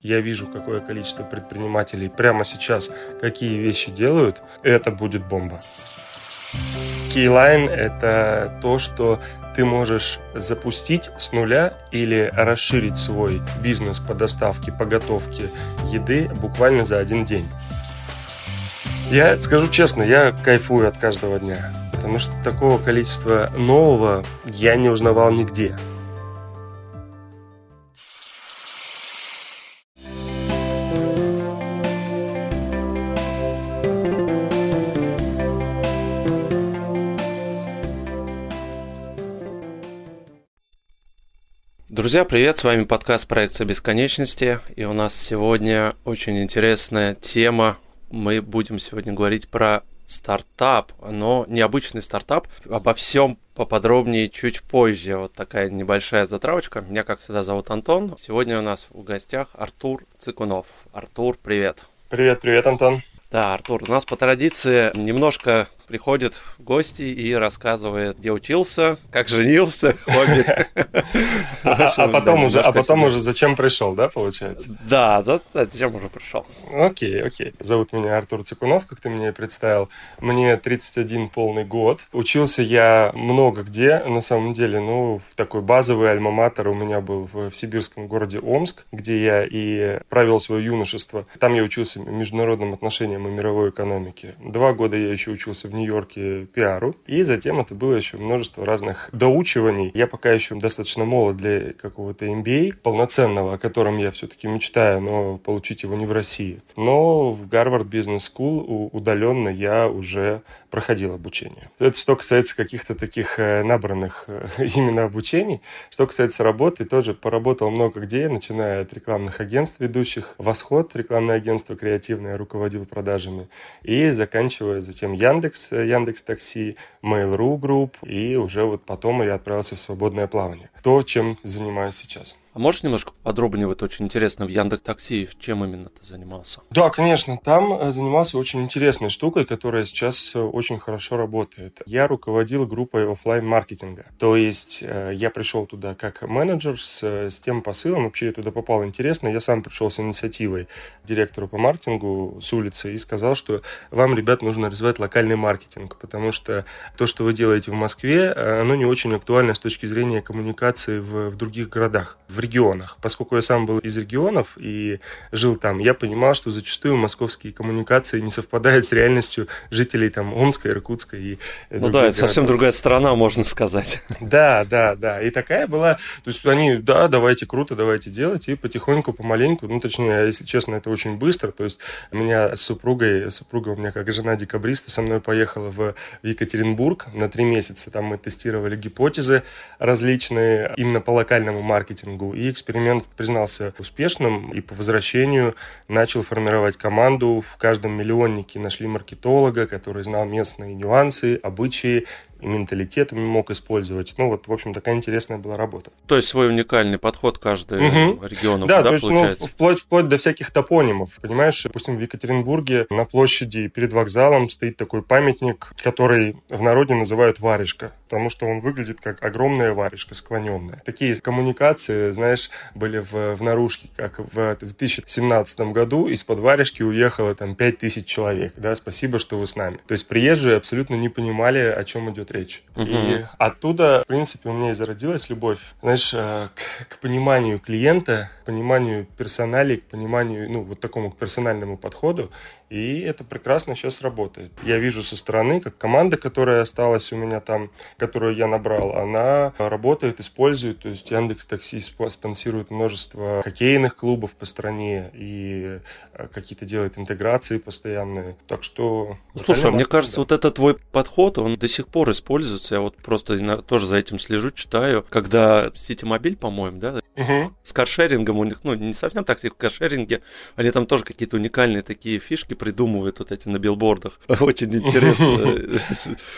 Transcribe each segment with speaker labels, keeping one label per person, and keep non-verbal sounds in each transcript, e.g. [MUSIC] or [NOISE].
Speaker 1: Я вижу, какое количество предпринимателей прямо сейчас какие вещи делают. Это будет бомба. Keyline – это то, что ты можешь запустить с нуля или расширить свой бизнес по доставке, по готовке еды буквально за один день. Я скажу честно, я кайфую от каждого дня, потому что такого количества нового я не узнавал нигде.
Speaker 2: Друзья, привет! С вами подкаст «Проекция бесконечности». И у нас сегодня очень интересная тема. Мы будем сегодня говорить про стартап, но необычный стартап. Обо всем поподробнее чуть позже. Вот такая небольшая затравочка. Меня, как всегда, зовут Антон. Сегодня у нас в гостях Артур Цикунов. Артур, привет!
Speaker 1: Привет, привет, Антон!
Speaker 2: Да, Артур, у нас по традиции немножко приходит в гости и рассказывает, где учился, как женился, [LAUGHS] хобби.
Speaker 1: А, а потом уже, а потом уже зачем пришел, да, получается?
Speaker 2: Да, зачем уже пришел.
Speaker 1: Окей, окей. Зовут меня Артур Цикунов, как ты мне представил. Мне 31 полный год. Учился я много где, на самом деле, ну, в такой базовый альма-матер у меня был в, в сибирском городе Омск, где я и провел свое юношество. Там я учился международным отношениям и мировой экономике. Два года я еще учился в Нью-Йорке пиару. И затем это было еще множество разных доучиваний. Я пока еще достаточно молод для какого-то MBA полноценного, о котором я все-таки мечтаю, но получить его не в России. Но в Гарвард Бизнес School удаленно я уже проходил обучение. Это что касается каких-то таких э, набранных э, [LAUGHS] именно обучений. Что касается работы, тоже поработал много где, начиная от рекламных агентств ведущих, Восход, рекламное агентство креативное, руководил продажами, и заканчивая затем Яндекс, Яндекс Такси, Mail.ru Group, и уже вот потом я отправился в свободное плавание. То, чем занимаюсь сейчас.
Speaker 2: А можешь немножко подробнее, вот очень интересно, в Яндекс Такси, чем именно ты занимался?
Speaker 1: Да, конечно, там э, занимался очень интересной штукой, которая сейчас э, очень хорошо работает. Я руководил группой офлайн маркетинга То есть э, я пришел туда как менеджер с, с тем посылом, вообще я туда попал интересно, я сам пришел с инициативой директору по маркетингу с улицы и сказал, что вам, ребят, нужно развивать локальный маркетинг, потому что то, что вы делаете в Москве, оно не очень актуально с точки зрения коммуникации в, в других городах, в регионах. Поскольку я сам был из регионов и жил там, я понимал, что зачастую московские коммуникации не совпадают с реальностью жителей там Омска, Иркутска и
Speaker 2: Ну да, это совсем другая страна, можно сказать.
Speaker 1: Да, да, да. И такая была, то есть они, да, давайте круто, давайте делать, и потихоньку, помаленьку, ну точнее, если честно, это очень быстро, то есть меня с супругой, супруга у меня как жена декабриста, со мной поехала в Екатеринбург на три месяца, там мы тестировали гипотезы различные именно по локальному маркетингу, и эксперимент признался успешным, и по возвращению начал формировать команду. В каждом миллионнике нашли маркетолога, который знал местные нюансы, обычаи, и менталитетом мог использовать. Ну, вот, в общем, такая интересная была работа.
Speaker 2: То есть свой уникальный подход каждый угу. региона,
Speaker 1: да,
Speaker 2: да,
Speaker 1: то есть, получается? Ну, вплоть, вплоть до всяких топонимов. Понимаешь, допустим, в Екатеринбурге на площади перед вокзалом стоит такой памятник, который в народе называют варежка, потому что он выглядит как огромная варежка, склоненная. Такие коммуникации, знаешь, были в, в наружке, как в 2017 году из-под варежки уехало там 5000 человек, да, спасибо, что вы с нами. То есть приезжие абсолютно не понимали, о чем идет идет речь. Угу. И оттуда, в принципе, у меня и зародилась любовь, знаешь, э, к, к пониманию клиента, к пониманию персоналей, к пониманию, ну, вот такому к персональному подходу. И это прекрасно сейчас работает. Я вижу со стороны, как команда, которая осталась у меня там, которую я набрал, она работает, использует. То есть Яндекс Такси спонсирует множество хоккейных клубов по стране и э, какие-то делает интеграции постоянные. Так что...
Speaker 2: Слушай, а мне кажется, да. вот этот твой подход, он до сих пор используется. Я вот просто тоже за этим слежу, читаю. Когда Ситимобиль, по-моему, да, угу. с каршерингом у них, ну, не совсем такси, в каршеринге, они там тоже какие-то уникальные такие фишки придумывают вот эти на билбордах. [LAUGHS] Очень интересно.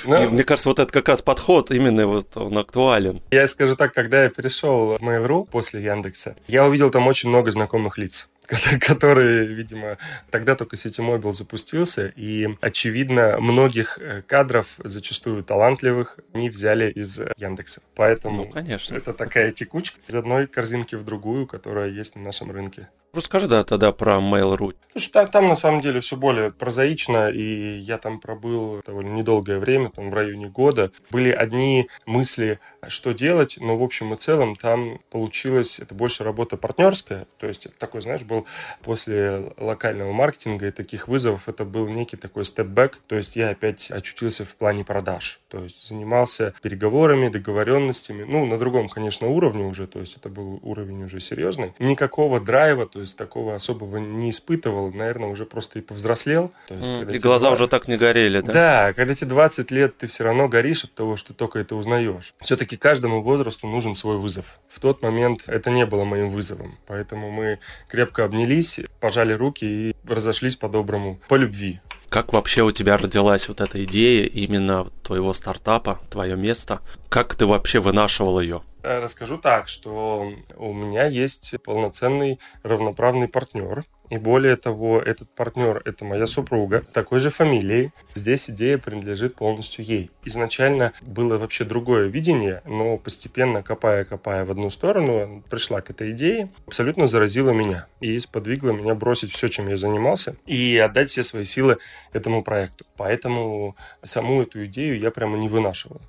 Speaker 2: [LAUGHS] Мне кажется, вот это как раз подход именно вот он актуален.
Speaker 1: Я скажу так, когда я перешел в Mail.ru после Яндекса, я увидел там очень много знакомых лиц [LAUGHS] которые, видимо, тогда только Ситимобил запустился, и, очевидно, многих э, кадров, зачастую талантливых, они взяли из Яндекса. Поэтому
Speaker 2: ну, конечно.
Speaker 1: это такая текучка из одной корзинки в другую, которая есть на нашем рынке.
Speaker 2: Расскажи, да, тогда про Mail.ru.
Speaker 1: Что там на самом деле все более прозаично, и я там пробыл довольно недолгое время, там в районе года. Были одни мысли, что делать, но в общем и целом там получилось, это больше работа партнерская, то есть такой, знаешь, был после локального маркетинга и таких вызовов, это был некий такой степ-бэк, то есть я опять очутился в плане продаж, то есть занимался переговорами, договоренностями, ну, на другом, конечно, уровне уже, то есть это был уровень уже серьезный. Никакого драйва, то есть такого особого не испытывал, наверное, уже просто и повзрослел. То есть,
Speaker 2: mm, и глаза 20... уже так не горели, да?
Speaker 1: Да, когда тебе 20 лет, ты все равно горишь от того, что только это узнаешь. Все-таки каждому возрасту нужен свой вызов. В тот момент это не было моим вызовом, поэтому мы крепко обнялись, пожали руки и разошлись по-доброму, по любви.
Speaker 2: Как вообще у тебя родилась вот эта идея именно твоего стартапа, твое место? Как ты вообще вынашивал ее?
Speaker 1: Э, расскажу так, что у меня есть полноценный равноправный партнер, и более того, этот партнер – это моя супруга, такой же фамилией. Здесь идея принадлежит полностью ей. Изначально было вообще другое видение, но постепенно, копая-копая в одну сторону, пришла к этой идее, абсолютно заразила меня и сподвигла меня бросить все, чем я занимался, и отдать все свои силы этому проекту. Поэтому саму эту идею я прямо не вынашивал.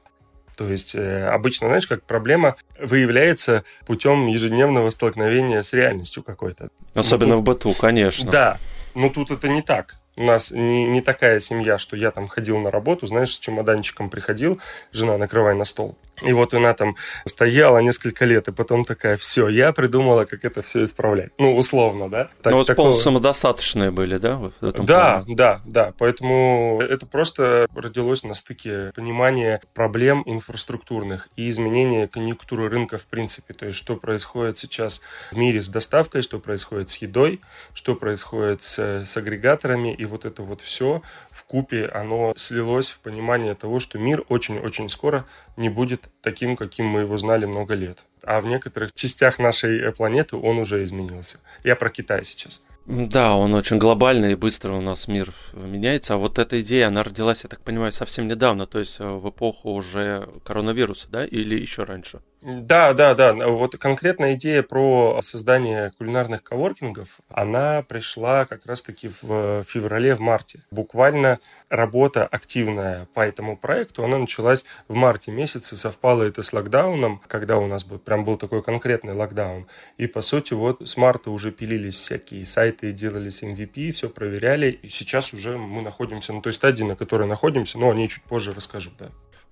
Speaker 1: То есть э, обычно, знаешь, как проблема выявляется путем ежедневного столкновения с реальностью какой-то.
Speaker 2: Особенно ну, тут... в быту, конечно.
Speaker 1: Да, но тут это не так. У нас не, не такая семья, что я там ходил на работу, знаешь, с чемоданчиком приходил, жена, накрывай на стол. И вот она там стояла несколько лет, и потом такая, все, я придумала, как это все исправлять. Ну, условно, да?
Speaker 2: Так, ну, вот такого... самодостаточные были, да? В
Speaker 1: этом да, плане? да, да. Поэтому это просто родилось на стыке понимания проблем инфраструктурных и изменения конъюнктуры рынка в принципе. То есть, что происходит сейчас в мире с доставкой, что происходит с едой, что происходит с, с агрегаторами, и вот это вот все в купе, оно слилось в понимание того, что мир очень-очень скоро не будет таким, каким мы его знали много лет. А в некоторых частях нашей э, планеты он уже изменился. Я про Китай сейчас.
Speaker 2: Да, он очень глобальный и быстро у нас мир меняется. А вот эта идея, она родилась, я так понимаю, совсем недавно, то есть э, в эпоху уже коронавируса, да, или еще раньше?
Speaker 1: Да, да, да. Вот конкретная идея про создание кулинарных коворкингов, она пришла как раз-таки в феврале, в марте. Буквально работа активная по этому проекту, она началась в марте месяце, совпало это с локдауном, когда у нас был, прям был такой конкретный локдаун. И, по сути, вот с марта уже пилились всякие сайты, делались MVP, все проверяли, и сейчас уже мы находимся на той стадии, на которой находимся, но о ней чуть позже расскажу, да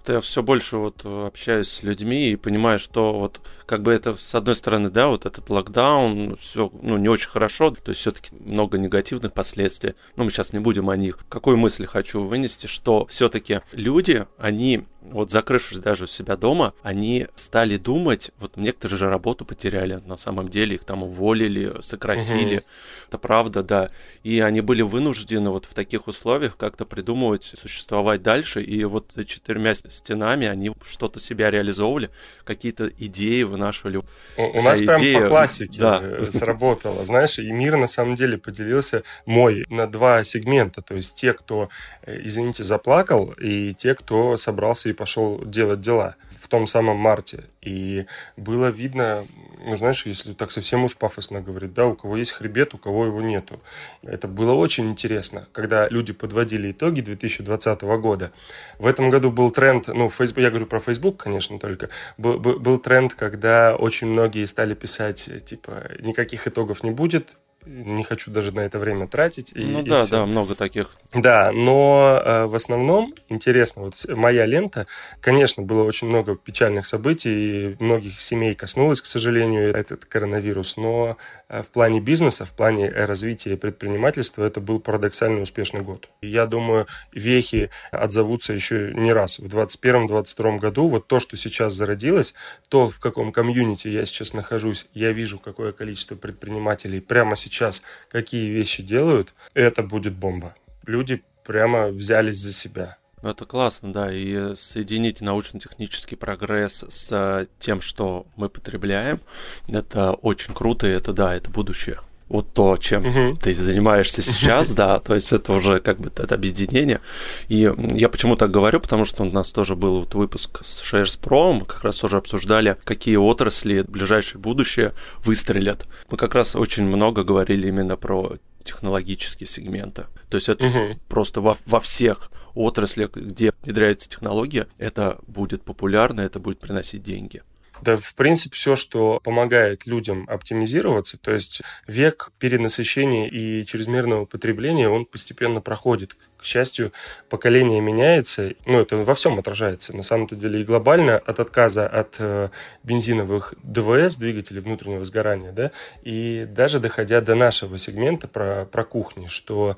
Speaker 2: я все больше вот э, общаюсь с людьми и понимаю, что вот как бы это с одной стороны, да, вот этот локдаун, все, ну, не очень хорошо, то есть все-таки много негативных последствий, но мы сейчас не будем о них. Какую мысль хочу вынести, что все-таки люди, они вот закрывшись даже у себя дома, они стали думать, вот некоторые же работу потеряли, на самом деле их там уволили, сократили, угу. это правда, да, и они были вынуждены вот в таких условиях как-то придумывать, существовать дальше, и вот за четырьмя стенами они что-то себя реализовывали, какие-то идеи вынашивали. У,
Speaker 1: у нас идея, прям по классике да. Э, сработало, знаешь, и мир на самом деле поделился мой на два сегмента, то есть те, кто, э, извините, заплакал, и те, кто собрался и пошел делать дела в том самом марте. И было видно, ну, знаешь, если так совсем уж пафосно говорить, да, у кого есть хребет, у кого его нету. Это было очень интересно, когда люди подводили итоги 2020 года. В этом году был тренд, ну, Facebook, я говорю про Facebook, конечно, только, был, был, был тренд, когда очень многие стали писать, типа, никаких итогов не будет, не хочу даже на это время тратить.
Speaker 2: И, ну и да, все. да, много таких.
Speaker 1: Да, но э, в основном интересно, вот моя лента, конечно, было очень много печальных событий, многих семей коснулось, к сожалению, этот коронавирус, но в плане бизнеса, в плане развития предпринимательства это был парадоксально успешный год. Я думаю, вехи отзовутся еще не раз. В 2021-2022 году вот то, что сейчас зародилось, то, в каком комьюнити я сейчас нахожусь, я вижу, какое количество предпринимателей прямо сейчас какие вещи делают, это будет бомба. Люди прямо взялись за себя.
Speaker 2: Ну, это классно, да, и соединить научно-технический прогресс с тем, что мы потребляем, это очень круто, и это, да, это будущее. вот то, чем угу. ты занимаешься сейчас, [LAUGHS] да, то есть это уже как бы это объединение. И я почему так говорю, потому что у нас тоже был вот выпуск с Shares Pro, мы как раз тоже обсуждали, какие отрасли в ближайшее будущее выстрелят. Мы как раз очень много говорили именно про технологические сегменты. То есть это угу. просто во, во всех отраслях, где внедряется технология, это будет популярно, это будет приносить деньги.
Speaker 1: Да, в принципе, все, что помогает людям оптимизироваться, то есть век перенасыщения и чрезмерного потребления, он постепенно проходит. К счастью, поколение меняется, ну, это во всем отражается, на самом-то деле, и глобально от отказа от э, бензиновых ДВС, двигателей внутреннего сгорания, да, и даже доходя до нашего сегмента про, про кухни, что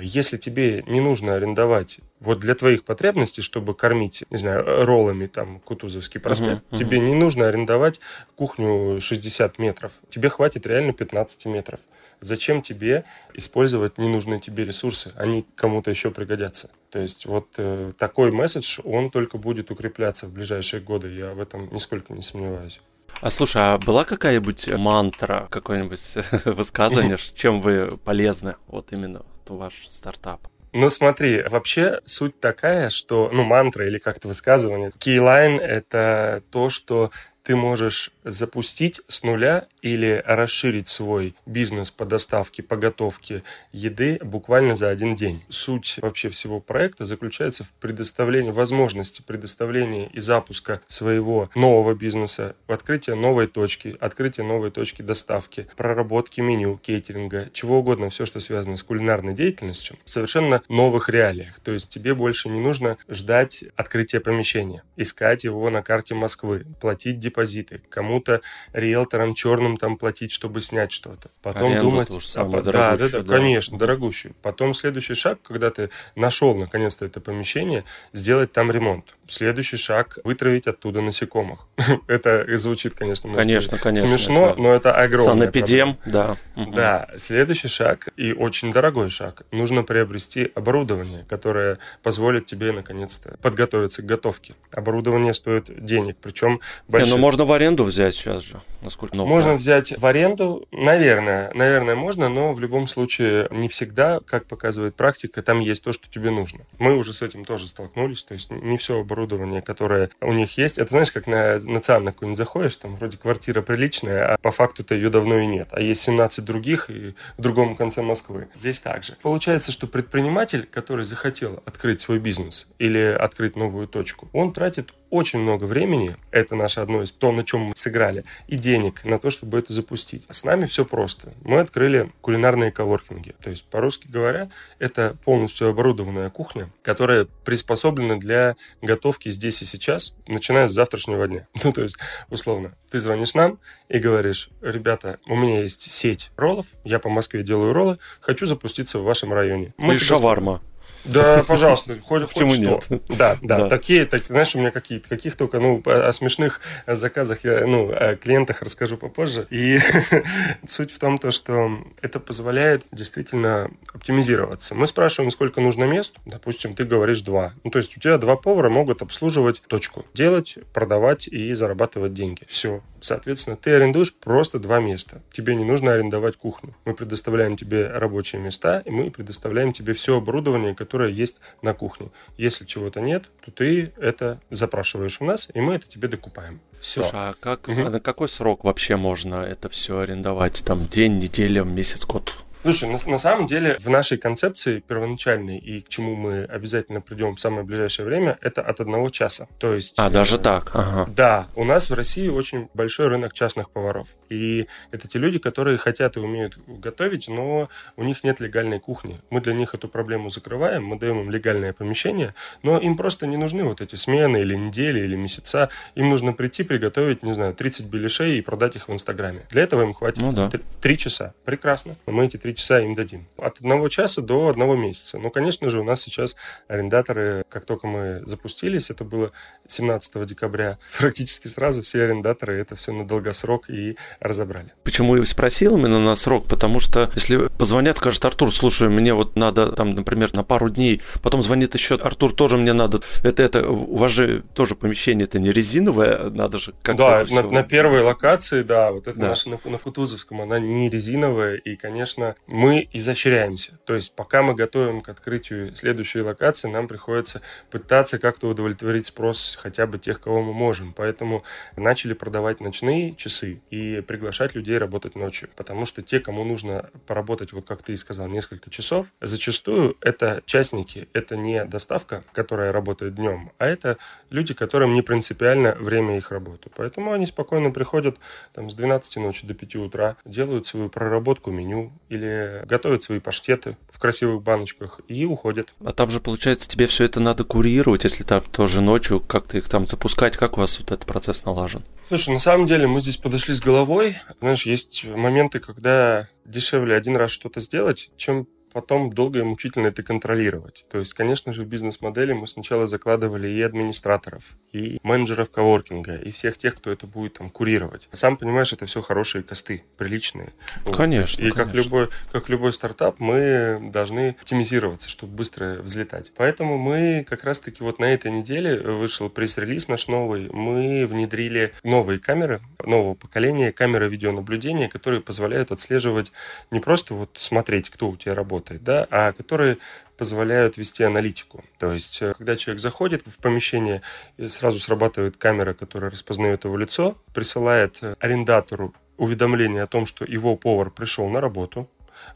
Speaker 1: если тебе не нужно арендовать вот для твоих потребностей, чтобы кормить, не знаю, роллами там Кутузовский проспект, uh-huh, uh-huh. тебе не нужно арендовать кухню 60 метров. Тебе хватит реально 15 метров. Зачем тебе использовать ненужные тебе ресурсы? Они кому-то еще пригодятся. То есть вот э, такой месседж, он только будет укрепляться в ближайшие годы. Я в этом нисколько не сомневаюсь.
Speaker 2: А слушай, а была какая-нибудь мантра, какое-нибудь [LAUGHS] высказывание, [LAUGHS] чем вы полезны вот именно ваш стартап?
Speaker 1: Ну, смотри, вообще суть такая, что, ну, мантра или как-то высказывание, keyline — это то, что ты можешь запустить с нуля или расширить свой бизнес по доставке, по готовке еды буквально за один день. Суть вообще всего проекта заключается в предоставлении возможности предоставления и запуска своего нового бизнеса, в открытии новой точки, открытие новой точки доставки, проработки меню, кейтеринга, чего угодно, все, что связано с кулинарной деятельностью, в совершенно новых реалиях. То есть тебе больше не нужно ждать открытия помещения, искать его на карте Москвы, платить депозиты, кому-то риэлторам черным там платить, чтобы снять что-то. Потом Аренду думать... А, да, да, да, да, конечно, дорогущую. Потом следующий шаг, когда ты нашел наконец-то это помещение, сделать там ремонт. Следующий шаг – вытравить оттуда насекомых. [LAUGHS] это звучит, конечно,
Speaker 2: конечно, конечно,
Speaker 1: смешно, это... но это огромное
Speaker 2: Санэпидем, да.
Speaker 1: Да, следующий шаг и очень дорогой шаг. Нужно приобрести оборудование, которое позволит тебе наконец-то подготовиться к готовке. Оборудование стоит денег, причем
Speaker 2: большие. Не, ну можно в аренду взять сейчас же, насколько
Speaker 1: новое. Можно взять в аренду, наверное, наверное, можно, но в любом случае не всегда, как показывает практика, там есть то, что тебе нужно. Мы уже с этим тоже столкнулись, то есть не все оборудование, которое у них есть. Это знаешь, как на национальную какую-нибудь заходишь, там вроде квартира приличная, а по факту-то ее давно и нет. А есть 17 других и в другом конце Москвы. Здесь также. Получается, что предприниматель, который захотел открыть свой бизнес или открыть новую точку, он тратит очень много времени, это наше одно из то, на чем мы сыграли, и денег на то, чтобы это запустить. С нами все просто. Мы открыли кулинарные коворкинги. То есть, по-русски говоря, это полностью оборудованная кухня, которая приспособлена для готовки здесь и сейчас, начиная с завтрашнего дня. [LAUGHS] Ну, то есть, условно, ты звонишь нам и говоришь, ребята, у меня есть сеть роллов, я по Москве делаю роллы, хочу запуститься в вашем районе.
Speaker 2: Мы и шаварма.
Speaker 1: Да, пожалуйста, хоть, хоть что. Нет? Да, [LAUGHS] да, да. Такие, так, знаешь, у меня какие-то, каких только, ну, о смешных заказах я, ну, о клиентах расскажу попозже. И [LAUGHS] суть в том, то, что это позволяет действительно оптимизироваться. Мы спрашиваем, сколько нужно мест. Допустим, ты говоришь два. Ну, то есть у тебя два повара могут обслуживать точку. Делать, продавать и зарабатывать деньги. Все. Соответственно, ты арендуешь просто два места. Тебе не нужно арендовать кухню. Мы предоставляем тебе рабочие места, и мы предоставляем тебе все оборудование, которое есть на кухне. Если чего-то нет, то ты это запрашиваешь у нас, и мы это тебе докупаем.
Speaker 2: Все. Слушай, а как, угу. а на какой срок вообще можно это все арендовать? Там день, неделя, месяц, год?
Speaker 1: Слушай, на, на самом деле в нашей концепции первоначальной и к чему мы обязательно придем в самое ближайшее время, это от одного часа. То есть...
Speaker 2: А, даже э, так? Ага.
Speaker 1: Да, у нас в России очень большой рынок частных поваров. И это те люди, которые хотят и умеют готовить, но у них нет легальной кухни. Мы для них эту проблему закрываем, мы даем им легальное помещение, но им просто не нужны вот эти смены или недели, или месяца. Им нужно прийти, приготовить, не знаю, 30 беляшей и продать их в Инстаграме. Для этого им хватит ну, да. 3 часа. Прекрасно. Мы эти 3 часа им дадим. От одного часа до одного месяца. Ну, конечно же, у нас сейчас арендаторы, как только мы запустились, это было 17 декабря, [LAUGHS] практически сразу все арендаторы это все на долгосрок и разобрали.
Speaker 2: Почему я спросил именно на срок? Потому что если позвонят, скажет Артур, слушай, мне вот надо там, например, на пару дней, потом звонит еще Артур, тоже мне надо, это, это, у вас же тоже помещение, это не резиновое, надо же
Speaker 1: как Да, на, на первой локации, да, вот это да. наша на, на Кутузовском, она не резиновая, и, конечно, мы изощряемся. То есть пока мы готовим к открытию следующей локации, нам приходится пытаться как-то удовлетворить спрос хотя бы тех, кого мы можем. Поэтому начали продавать ночные часы и приглашать людей работать ночью. Потому что те, кому нужно поработать, вот как ты и сказал, несколько часов, зачастую это частники, это не доставка, которая работает днем, а это люди, которым не принципиально время их работы. Поэтому они спокойно приходят там, с 12 ночи до 5 утра, делают свою проработку меню или готовят свои паштеты в красивых баночках и уходят.
Speaker 2: А там же, получается, тебе все это надо курировать, если там тоже ночью как-то их там запускать. Как у вас вот этот процесс налажен?
Speaker 1: Слушай, на самом деле мы здесь подошли с головой. Знаешь, есть моменты, когда дешевле один раз что-то сделать, чем потом долго и мучительно это контролировать. То есть, конечно же, в бизнес-модели мы сначала закладывали и администраторов, и менеджеров коворкинга, и всех тех, кто это будет там курировать. Сам понимаешь, это все хорошие косты, приличные.
Speaker 2: Конечно.
Speaker 1: И
Speaker 2: конечно.
Speaker 1: как любой, как любой стартап, мы должны оптимизироваться, чтобы быстро взлетать. Поэтому мы как раз-таки вот на этой неделе вышел пресс-релиз наш новый. Мы внедрили новые камеры нового поколения, камеры видеонаблюдения, которые позволяют отслеживать не просто вот смотреть, кто у тебя работает, работает, да, а которые позволяют вести аналитику. То есть, э, когда человек заходит в помещение, сразу срабатывает камера, которая распознает его лицо, присылает э, арендатору уведомление о том, что его повар пришел на работу,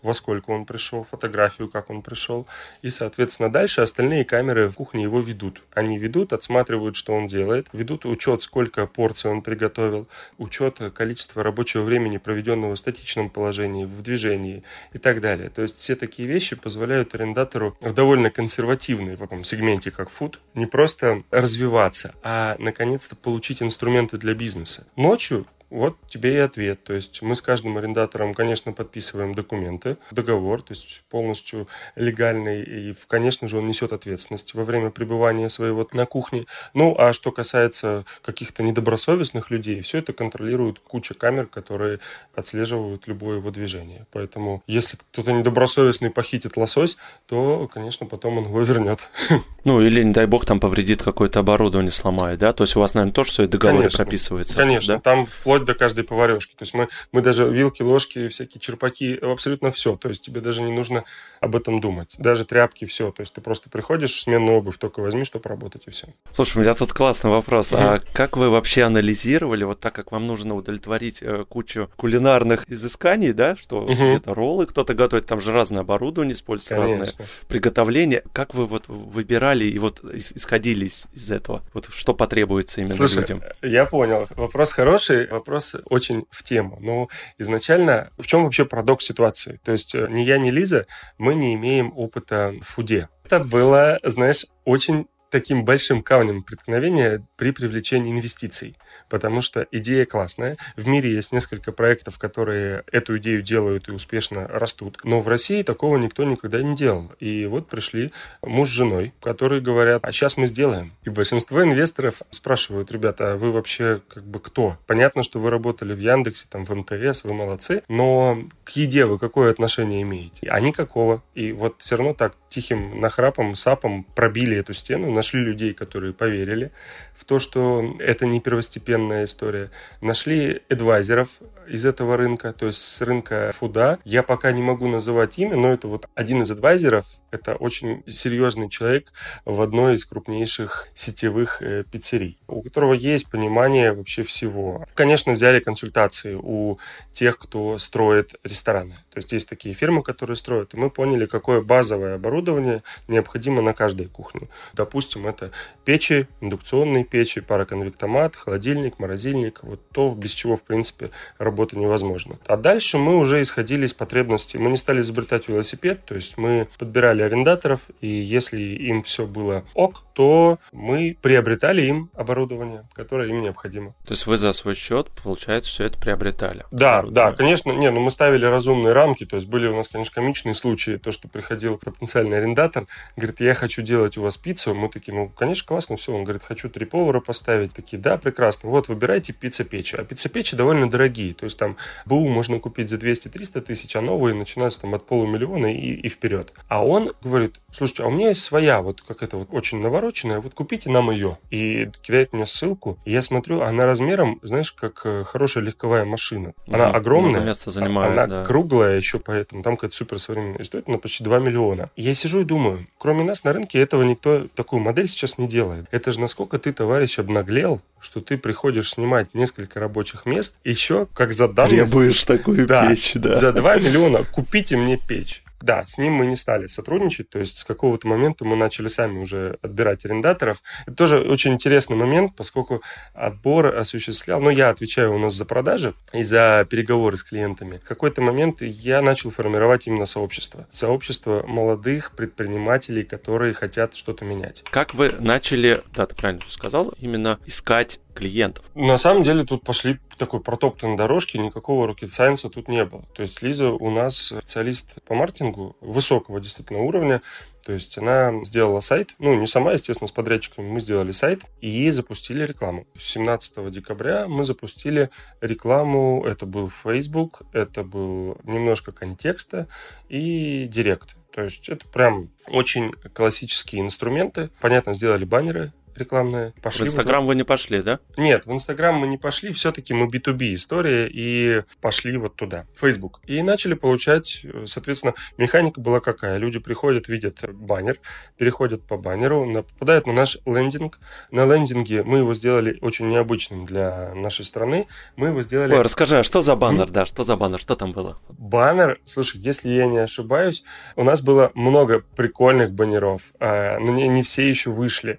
Speaker 1: во сколько он пришел, фотографию, как он пришел. И, соответственно, дальше остальные камеры в кухне его ведут. Они ведут, отсматривают, что он делает, ведут учет, сколько порций он приготовил, учет количества рабочего времени, проведенного в статичном положении, в движении и так далее. То есть все такие вещи позволяют арендатору в довольно консервативной в этом сегменте, как фуд, не просто развиваться, а наконец-то получить инструменты для бизнеса. Ночью вот тебе и ответ. То есть мы с каждым арендатором, конечно, подписываем документы, договор, то есть полностью легальный, и, конечно же, он несет ответственность во время пребывания своего на кухне. Ну, а что касается каких-то недобросовестных людей, все это контролирует куча камер, которые отслеживают любое его движение. Поэтому, если кто-то недобросовестный похитит лосось, то, конечно, потом он его вернет. [LAUGHS]
Speaker 2: Ну, или, не дай бог, там повредит какое-то оборудование, сломает, да? То есть у вас, наверное, тоже все конечно, прописывается?
Speaker 1: Конечно,
Speaker 2: да?
Speaker 1: там вплоть вплоть до каждой поварешки. То есть мы, мы даже вилки, ложки, всякие черпаки, абсолютно все. То есть тебе даже не нужно об этом думать. Даже тряпки, все. То есть ты просто приходишь, сменную обувь только возьми, чтобы работать, и все.
Speaker 2: Слушай, у меня тут классный вопрос. Mm-hmm. А как вы вообще анализировали, вот так как вам нужно удовлетворить э, кучу кулинарных изысканий, да, что mm-hmm. где-то роллы кто-то готовит, там же разное оборудование используется, Конечно. разное приготовление. Как вы вот выбирали и вот исходили из, из этого? Вот что потребуется именно
Speaker 1: Слушай,
Speaker 2: людям?
Speaker 1: я понял. Вопрос хороший. Вопрос вопрос очень в тему. Но изначально в чем вообще парадокс ситуации? То есть э, ни я, ни Лиза, мы не имеем опыта в фуде. Это было, знаешь, очень таким большим камнем преткновения при привлечении инвестиций потому что идея классная. В мире есть несколько проектов, которые эту идею делают и успешно растут. Но в России такого никто никогда не делал. И вот пришли муж с женой, которые говорят, а сейчас мы сделаем. И большинство инвесторов спрашивают, ребята, а вы вообще как бы кто? Понятно, что вы работали в Яндексе, там, в МТС, вы молодцы, но к еде вы какое отношение имеете? А никакого. И вот все равно так тихим нахрапом, сапом пробили эту стену, нашли людей, которые поверили в то, что это не первостепенно офигенная история. Нашли адвайзеров из этого рынка, то есть с рынка фуда. Я пока не могу называть имя, но это вот один из адвайзеров. Это очень серьезный человек в одной из крупнейших сетевых э, пиццерий, у которого есть понимание вообще всего. Конечно, взяли консультации у тех, кто строит рестораны. То есть есть такие фирмы, которые строят. И мы поняли, какое базовое оборудование необходимо на каждой кухне. Допустим, это печи, индукционные печи, пароконвектомат, холодильник, морозильник. Вот то, без чего, в принципе, работает работа невозможна. А дальше мы уже исходили из потребностей. Мы не стали изобретать велосипед, то есть мы подбирали арендаторов, и если им все было ок, то мы приобретали им оборудование, которое им необходимо.
Speaker 2: То есть вы за свой счет, получается, все это приобретали?
Speaker 1: Да, да, конечно. Не, ну мы ставили разумные рамки, то есть были у нас, конечно, комичные случаи, то, что приходил потенциальный арендатор, говорит, я хочу делать у вас пиццу. Мы такие, ну, конечно, классно, все. Он говорит, хочу три повара поставить. Такие, да, прекрасно. Вот, выбирайте пицца-печи. А пицца-печи довольно дорогие. То есть там БУ можно купить за 200-300 тысяч, а новые начинаются там от полумиллиона и, и вперед. А он говорит, слушайте, а у меня есть своя, вот какая-то вот очень навороченная, вот купите нам ее. И кидает мне ссылку. И я смотрю, она размером, знаешь, как э, хорошая легковая машина. Она mm огромная, место занимает, она да. круглая еще, поэтому там какая-то супер современная. И стоит она почти 2 миллиона. Я сижу и думаю, кроме нас на рынке этого никто такую модель сейчас не делает. Это же насколько ты, товарищ, обнаглел, что ты приходишь снимать несколько рабочих мест, еще как за данность...
Speaker 2: Требуешь такую да, печь, да.
Speaker 1: За 2 миллиона купите мне печь. Да, с ним мы не стали сотрудничать, то есть с какого-то момента мы начали сами уже отбирать арендаторов. Это тоже очень интересный момент, поскольку отбор осуществлял, ну, я отвечаю у нас за продажи и за переговоры с клиентами. В какой-то момент я начал формировать именно сообщество. Сообщество молодых предпринимателей, которые хотят что-то менять.
Speaker 2: Как вы начали, да, ты правильно сказал, именно искать клиентов?
Speaker 1: На самом деле тут пошли такой протоптанной дорожки, никакого rocket science тут не было. То есть Лиза у нас специалист по маркетингу высокого действительно уровня, то есть она сделала сайт, ну, не сама, естественно, с подрядчиками, мы сделали сайт и запустили рекламу. 17 декабря мы запустили рекламу, это был Facebook, это был немножко контекста и директ. То есть это прям очень классические инструменты. Понятно, сделали баннеры, рекламные.
Speaker 2: Пошли в Инстаграм вот... вы не пошли, да?
Speaker 1: Нет, в Инстаграм мы не пошли, все-таки мы B2B история, и пошли вот туда, Facebook. И начали получать, соответственно, механика была какая? Люди приходят, видят баннер, переходят по баннеру, попадают на наш лендинг. На лендинге мы его сделали очень необычным для нашей страны. Мы его сделали...
Speaker 2: Ой, расскажи, а что за баннер, mm-hmm. да, что за баннер, что там было?
Speaker 1: Баннер, слушай, если я не ошибаюсь, у нас было много прикольных баннеров, а, но не, не все еще вышли.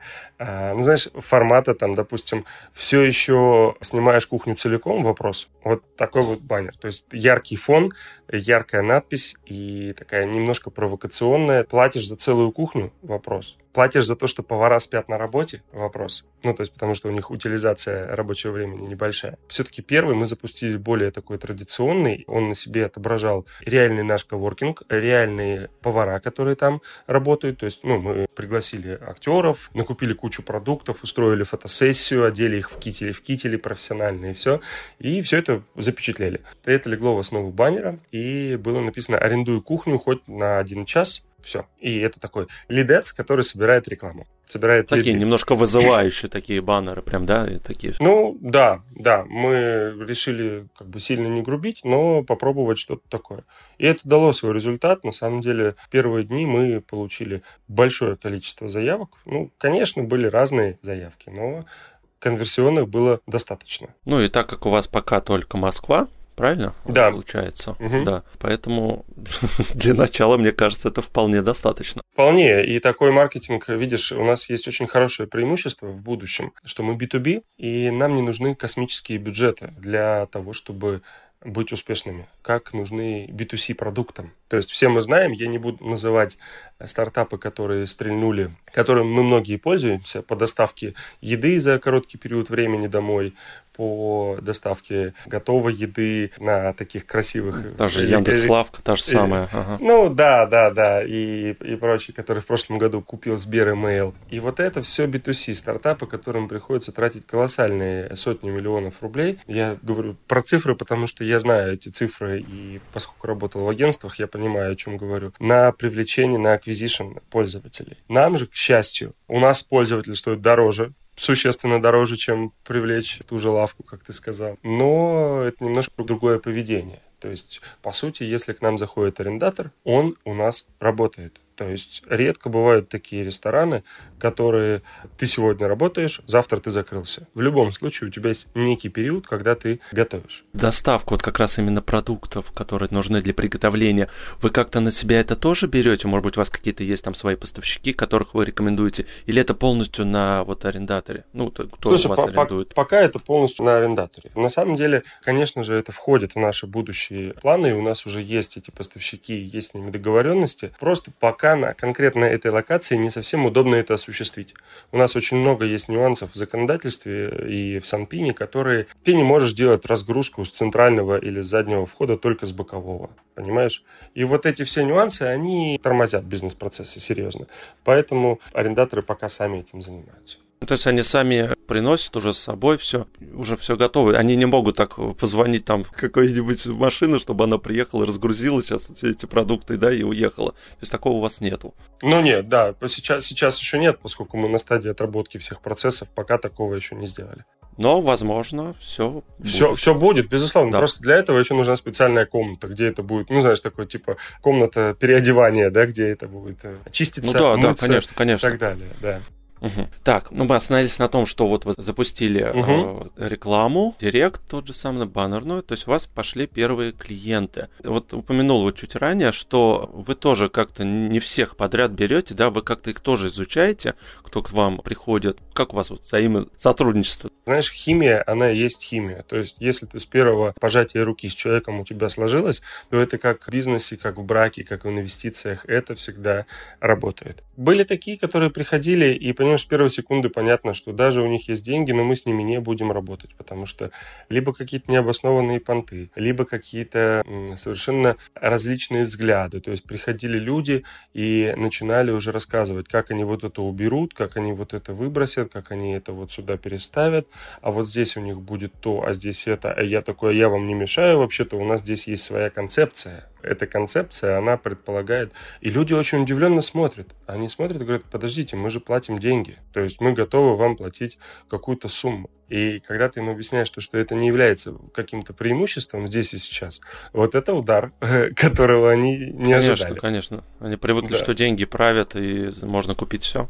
Speaker 1: А, ну, знаешь, формата там, допустим, все еще снимаешь кухню целиком, вопрос. Вот такой вот баннер. То есть яркий фон, яркая надпись и такая немножко провокационная. Платишь за целую кухню? Вопрос. Платишь за то, что повара спят на работе? Вопрос. Ну, то есть, потому что у них утилизация рабочего времени небольшая. Все-таки первый мы запустили более такой традиционный. Он на себе отображал реальный наш коворкинг, реальные повара, которые там работают. То есть, ну, мы пригласили актеров, накупили кучу продуктов, устроили фотосессию, одели их в кители, в кители профессиональные, и все. И все это запечатлели. Это легло в основу баннера, и было написано «Арендую кухню хоть на один час, все. И это такой лидец, который собирает рекламу. Собирает
Speaker 2: такие лиды. немножко вызывающие такие баннеры, прям, да? И такие.
Speaker 1: Ну, да, да. Мы решили как бы сильно не грубить, но попробовать что-то такое. И это дало свой результат. На самом деле, первые дни мы получили большое количество заявок. Ну, конечно, были разные заявки, но конверсионных было достаточно.
Speaker 2: Ну и так как у вас пока только Москва, правильно?
Speaker 1: Да.
Speaker 2: Получается. Угу. Да. Поэтому [LAUGHS] для начала, мне кажется, это вполне достаточно.
Speaker 1: Вполне. И такой маркетинг, видишь, у нас есть очень хорошее преимущество в будущем, что мы B2B, и нам не нужны космические бюджеты для того, чтобы быть успешными, как нужны B2C продуктам. То есть все мы знаем, я не буду называть стартапы, которые стрельнули, которым мы многие пользуемся по доставке еды за короткий период времени домой, по доставке готовой еды на таких красивых...
Speaker 2: Даже Яндекс.Лавка, та же самая. Ага.
Speaker 1: Ну, да, да, да, и, и прочие, которые в прошлом году купил Сбер Email. И вот это все B2C стартапы, которым приходится тратить колоссальные сотни миллионов рублей. Я говорю про цифры, потому что я знаю эти цифры, и поскольку работал в агентствах, я понимаю, о чем говорю. На привлечение, на acquisition пользователей. Нам же, к счастью, у нас пользователь стоит дороже, существенно дороже, чем привлечь ту же лавку, как ты сказал. Но это немножко другое поведение. То есть, по сути, если к нам заходит арендатор, он у нас работает. То есть редко бывают такие рестораны, которые ты сегодня работаешь, завтра ты закрылся. В любом случае у тебя есть некий период, когда ты готовишь.
Speaker 2: Доставку вот как раз именно продуктов, которые нужны для приготовления, вы как-то на себя это тоже берете? Может быть, у вас какие-то есть там свои поставщики, которых вы рекомендуете? Или это полностью на вот арендаторе? Ну, кто Слушай, вас по арендует?
Speaker 1: Пока это полностью на арендаторе. На самом деле, конечно же, это входит в наши будущие планы, и у нас уже есть эти поставщики, есть с ними договоренности. Просто пока на конкретно этой локации не совсем удобно это осуществить. У нас очень много есть нюансов в законодательстве и в Санпине, которые ты не можешь делать разгрузку с центрального или с заднего входа только с бокового. Понимаешь? И вот эти все нюансы, они тормозят бизнес-процессы серьезно. Поэтому арендаторы пока сами этим занимаются.
Speaker 2: Ну, то есть они сами приносят уже с собой все, уже все готово. Они не могут так позвонить там какой-нибудь машину, чтобы она приехала, разгрузила сейчас все эти продукты, да, и уехала. То есть такого у вас нету.
Speaker 1: Ну нет, да, сейчас, сейчас еще нет, поскольку мы на стадии отработки всех процессов, пока такого еще не сделали.
Speaker 2: Но, возможно, все
Speaker 1: все, будет. все будет, безусловно. Да. Просто для этого еще нужна специальная комната, где это будет, ну, знаешь, такой типа комната переодевания, да, где это будет э, чиститься, ну, да, мыться да, конечно, конечно. и так далее, да.
Speaker 2: Угу. Так, ну мы остановились на том, что вот вы запустили угу. э, рекламу, директ тот же самый, баннерную, то есть у вас пошли первые клиенты. Вот упомянул вот чуть ранее, что вы тоже как-то не всех подряд берете, да, вы как-то их тоже изучаете, кто к вам приходит, как у вас вот взаимосотрудничество?
Speaker 1: Знаешь, химия, она и есть химия, то есть если ты с первого пожатия руки с человеком у тебя сложилось, то это как в бизнесе, как в браке, как в инвестициях, это всегда работает. Были такие, которые приходили и понимали, понимаешь, с первой секунды понятно, что даже у них есть деньги, но мы с ними не будем работать, потому что либо какие-то необоснованные понты, либо какие-то совершенно различные взгляды. То есть приходили люди и начинали уже рассказывать, как они вот это уберут, как они вот это выбросят, как они это вот сюда переставят, а вот здесь у них будет то, а здесь это, а я такой, а я вам не мешаю, вообще-то у нас здесь есть своя концепция эта концепция, она предполагает... И люди очень удивленно смотрят. Они смотрят и говорят, подождите, мы же платим деньги. То есть мы готовы вам платить какую-то сумму. И когда ты им объясняешь, что, что это не является каким-то преимуществом здесь и сейчас, вот это удар, [LAUGHS] которого они не
Speaker 2: конечно,
Speaker 1: ожидали.
Speaker 2: Конечно, конечно. Они привыкли, да. что деньги правят, и можно купить все.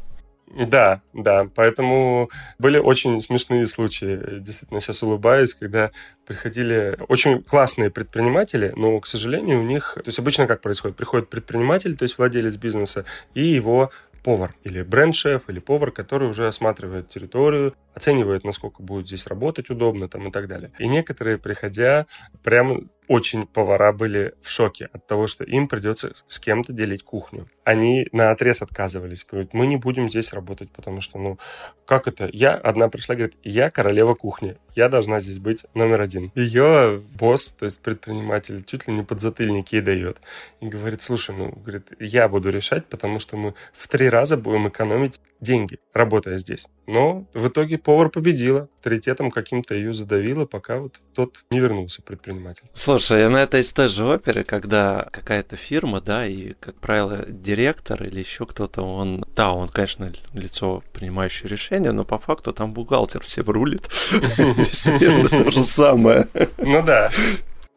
Speaker 1: Да, да, поэтому были очень смешные случаи. Действительно, сейчас улыбаюсь, когда приходили очень классные предприниматели, но, к сожалению, у них... То есть обычно как происходит? Приходит предприниматель, то есть владелец бизнеса, и его повар или бренд-шеф или повар, который уже осматривает территорию, оценивает, насколько будет здесь работать удобно там и так далее. И некоторые, приходя, прямо очень повара были в шоке от того, что им придется с кем-то делить кухню. Они на отрез отказывались. Говорят, мы не будем здесь работать, потому что, ну, как это? Я, одна пришла, говорит, я королева кухни, я должна здесь быть номер один. Ее босс, то есть предприниматель, чуть ли не подзатыльники ей дает. И говорит, слушай, ну, говорит, я буду решать, потому что мы в три раза будем экономить деньги, работая здесь. Но в итоге повар победила, авторитетом каким-то ее задавила, пока вот тот не вернулся, предприниматель.
Speaker 2: Слушай, ну это из той оперы, когда какая-то фирма, да, и, как правило, директор или еще кто-то, он, да, он, конечно, лицо, принимающее решение, но по факту там бухгалтер всем рулит. То же самое.
Speaker 1: Ну да.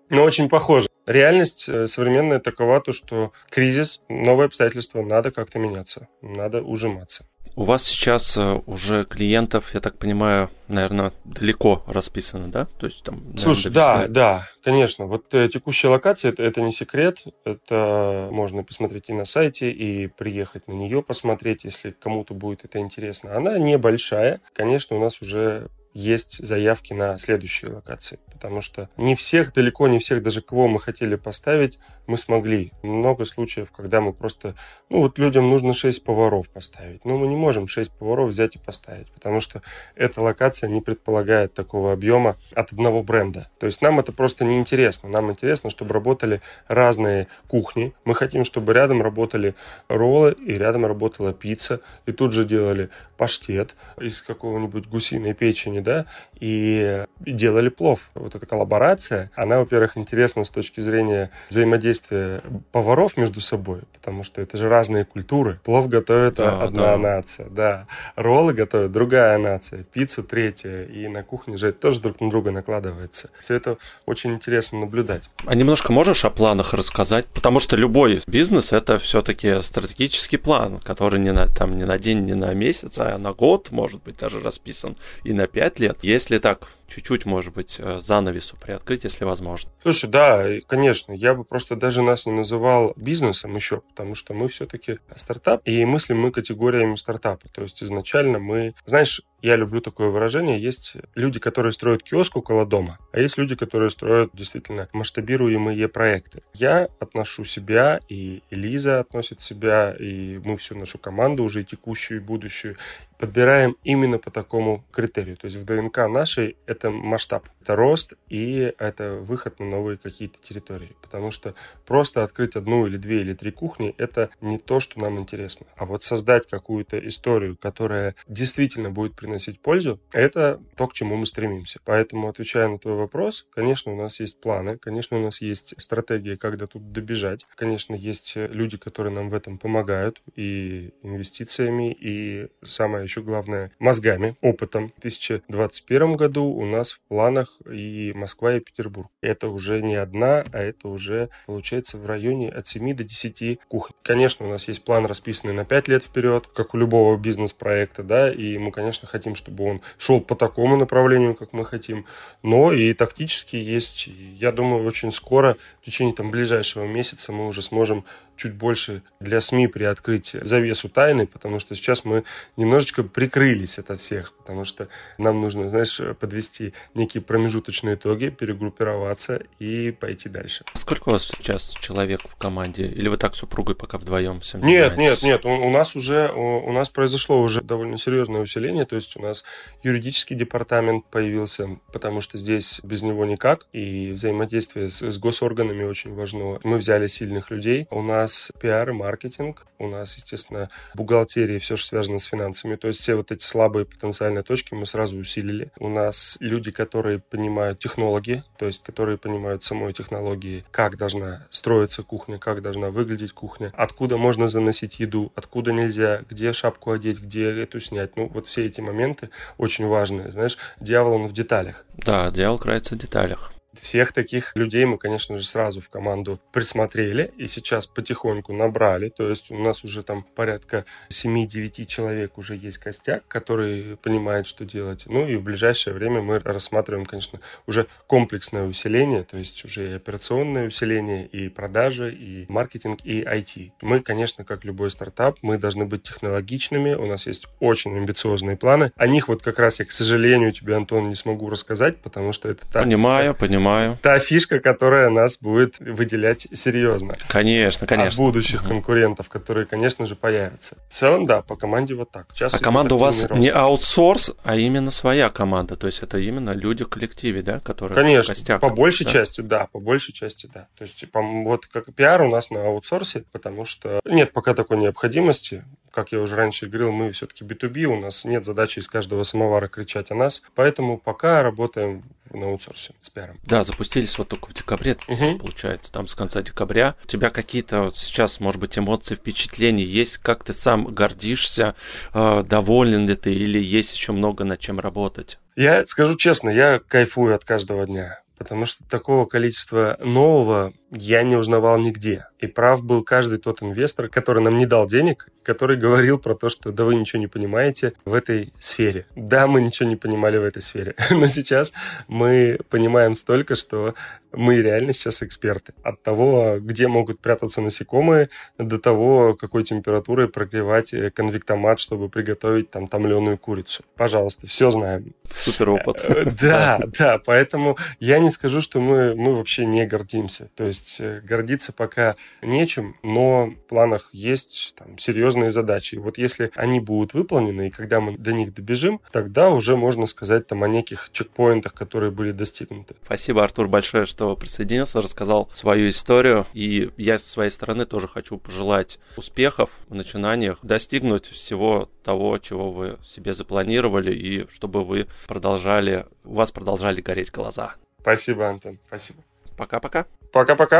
Speaker 1: Но очень похоже. Реальность э, современная такова, то, что кризис, новые обстоятельства, надо как-то меняться, надо ужиматься.
Speaker 2: У вас сейчас э, уже клиентов, я так понимаю, наверное, далеко расписано, да? То есть там. Наверное,
Speaker 1: Слушай, да, да, конечно. Вот э, текущая локация это, это не секрет. Это можно посмотреть и на сайте, и приехать на нее посмотреть, если кому-то будет это интересно. Она небольшая. Конечно, у нас уже есть заявки на следующие локации, потому что не всех, далеко не всех, даже кого мы хотели поставить, мы смогли. Много случаев, когда мы просто, ну вот людям нужно 6 поваров поставить, но мы не можем 6 поваров взять и поставить, потому что эта локация не предполагает такого объема от одного бренда. То есть нам это просто не интересно. Нам интересно, чтобы работали разные кухни. Мы хотим, чтобы рядом работали роллы и рядом работала пицца, и тут же делали паштет из какого-нибудь гусиной печени, да, и делали плов. Вот эта коллаборация, она, во-первых, интересна с точки зрения взаимодействия поваров между собой, потому что это же разные культуры. Плов готовит да, одна да. нация, да. Роллы готовит другая нация, пиццу третья, и на кухне же это тоже друг на друга накладывается. Все это очень интересно наблюдать.
Speaker 2: А немножко можешь о планах рассказать? Потому что любой бизнес – это все-таки стратегический план, который не на, там, не на день, не на месяц, а на год, может быть, даже расписан, и на пять лет. Если так чуть-чуть, может быть, э, занавесу приоткрыть, если возможно.
Speaker 1: Слушай, да, конечно, я бы просто даже нас не называл бизнесом еще, потому что мы все-таки стартап, и мыслим мы категориями стартапа. То есть изначально мы, знаешь, я люблю такое выражение, есть люди, которые строят киоск около дома, а есть люди, которые строят действительно масштабируемые проекты. Я отношу себя, и Лиза относит себя, и мы всю нашу команду, уже и текущую, и будущую, подбираем именно по такому критерию. То есть в ДНК нашей это масштаб, это рост и это выход на новые какие-то территории. Потому что просто открыть одну или две или три кухни это не то, что нам интересно. А вот создать какую-то историю, которая действительно будет приносить пользу, это то, к чему мы стремимся. Поэтому, отвечая на твой вопрос, конечно, у нас есть планы, конечно, у нас есть стратегия, как до тут добежать. Конечно, есть люди, которые нам в этом помогают и инвестициями, и самое еще главное, мозгами, опытом. В 2021 году у нас в планах и Москва, и Петербург. Это уже не одна, а это уже, получается, в районе от 7 до 10 кухонь. Конечно, у нас есть план, расписанный на 5 лет вперед, как у любого бизнес-проекта, да, и мы, конечно, хотим, чтобы он шел по такому направлению, как мы хотим, но и тактически есть, я думаю, очень скоро, в течение там ближайшего месяца мы уже сможем чуть больше для СМИ приоткрыть завесу тайны, потому что сейчас мы немножечко прикрылись от всех, потому что нам нужно, знаешь, подвести некие промежуточные итоги, перегруппироваться и пойти дальше.
Speaker 2: Сколько у вас сейчас человек в команде? Или вы так с супругой пока вдвоем всем
Speaker 1: Нет, нет, нет. У, у нас уже, у, у нас произошло уже довольно серьезное усиление, то есть у нас юридический департамент появился, потому что здесь без него никак, и взаимодействие с, с госорганами очень важно. Мы взяли сильных людей, у нас нас пиар маркетинг, у нас, естественно, бухгалтерия и все, что связано с финансами. То есть все вот эти слабые потенциальные точки мы сразу усилили. У нас люди, которые понимают технологии, то есть которые понимают самой технологии, как должна строиться кухня, как должна выглядеть кухня, откуда можно заносить еду, откуда нельзя, где шапку одеть, где эту снять. Ну, вот все эти моменты очень важные. Знаешь, дьявол он в деталях.
Speaker 2: Да, дьявол кроется в деталях.
Speaker 1: Всех таких людей мы, конечно же, сразу в команду присмотрели и сейчас потихоньку набрали. То есть у нас уже там порядка 7-9 человек уже есть костяк, который понимает, что делать. Ну и в ближайшее время мы рассматриваем, конечно, уже комплексное усиление, то есть уже и операционное усиление, и продажи, и маркетинг, и IT. Мы, конечно, как любой стартап, мы должны быть технологичными, у нас есть очень амбициозные планы. О них вот как раз я, к сожалению, тебе, Антон, не смогу рассказать, потому что это
Speaker 2: так... Понимаю, понимаю Понимаю.
Speaker 1: Та фишка, которая нас будет выделять серьезно.
Speaker 2: Конечно, конечно.
Speaker 1: От будущих угу. конкурентов, которые, конечно же, появятся. В целом, да, по команде вот так.
Speaker 2: Сейчас а команда у вас не аутсорс, а именно своя команда. То есть это именно люди в коллективе, да, которые
Speaker 1: Конечно, костяк, по большей да? части, да, по большей части, да. То есть вот как пиар у нас на аутсорсе, потому что нет пока такой необходимости как я уже раньше говорил, мы все-таки B2B, у нас нет задачи из каждого самовара кричать о нас, поэтому пока работаем на аутсорсе с пиаром.
Speaker 2: Да, запустились вот только в декабре, угу. получается, там с конца декабря. У тебя какие-то вот сейчас, может быть, эмоции, впечатления есть? Как ты сам гордишься? Э, доволен ли ты? Или есть еще много над чем работать?
Speaker 1: Я скажу честно, я кайфую от каждого дня потому что такого количества нового я не узнавал нигде. И прав был каждый тот инвестор, который нам не дал денег, который говорил про то, что да вы ничего не понимаете в этой сфере. Да, мы ничего не понимали в этой сфере, [LAUGHS] но сейчас мы понимаем столько, что мы реально сейчас эксперты. От того, где могут прятаться насекомые, до того, какой температурой прогревать конвектомат, чтобы приготовить там томленую курицу. Пожалуйста, все знаем.
Speaker 2: Супер опыт.
Speaker 1: Да, да, поэтому я не скажу, что мы, мы вообще не гордимся. То есть э, гордиться пока нечем, но в планах есть там, серьезные задачи. И вот если они будут выполнены, и когда мы до них добежим, тогда уже можно сказать там, о неких чекпоинтах, которые были достигнуты.
Speaker 2: Спасибо, Артур, большое, что присоединился, рассказал свою историю. И я с своей стороны тоже хочу пожелать успехов в начинаниях, достигнуть всего того, чего вы себе запланировали, и чтобы вы продолжали, у вас продолжали гореть глаза.
Speaker 1: Спасибо, Антон. Спасибо.
Speaker 2: Пока-пока.
Speaker 1: Пока-пока.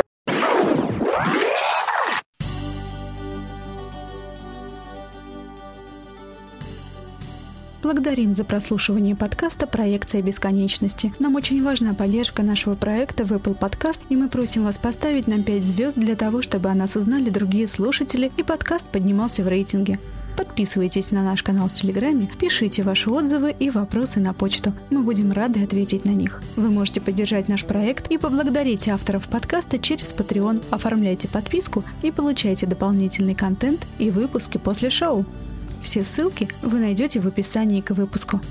Speaker 3: Благодарим за прослушивание подкаста «Проекция бесконечности». Нам очень важна поддержка нашего проекта в Apple Podcast, и мы просим вас поставить нам 5 звезд для того, чтобы о нас узнали другие слушатели и подкаст поднимался в рейтинге. Подписывайтесь на наш канал в Телеграме, пишите ваши отзывы и вопросы на почту. Мы будем рады ответить на них. Вы можете поддержать наш проект и поблагодарить авторов подкаста через Patreon. Оформляйте подписку и получайте дополнительный контент и выпуски после шоу. Все ссылки вы найдете в описании к выпуску.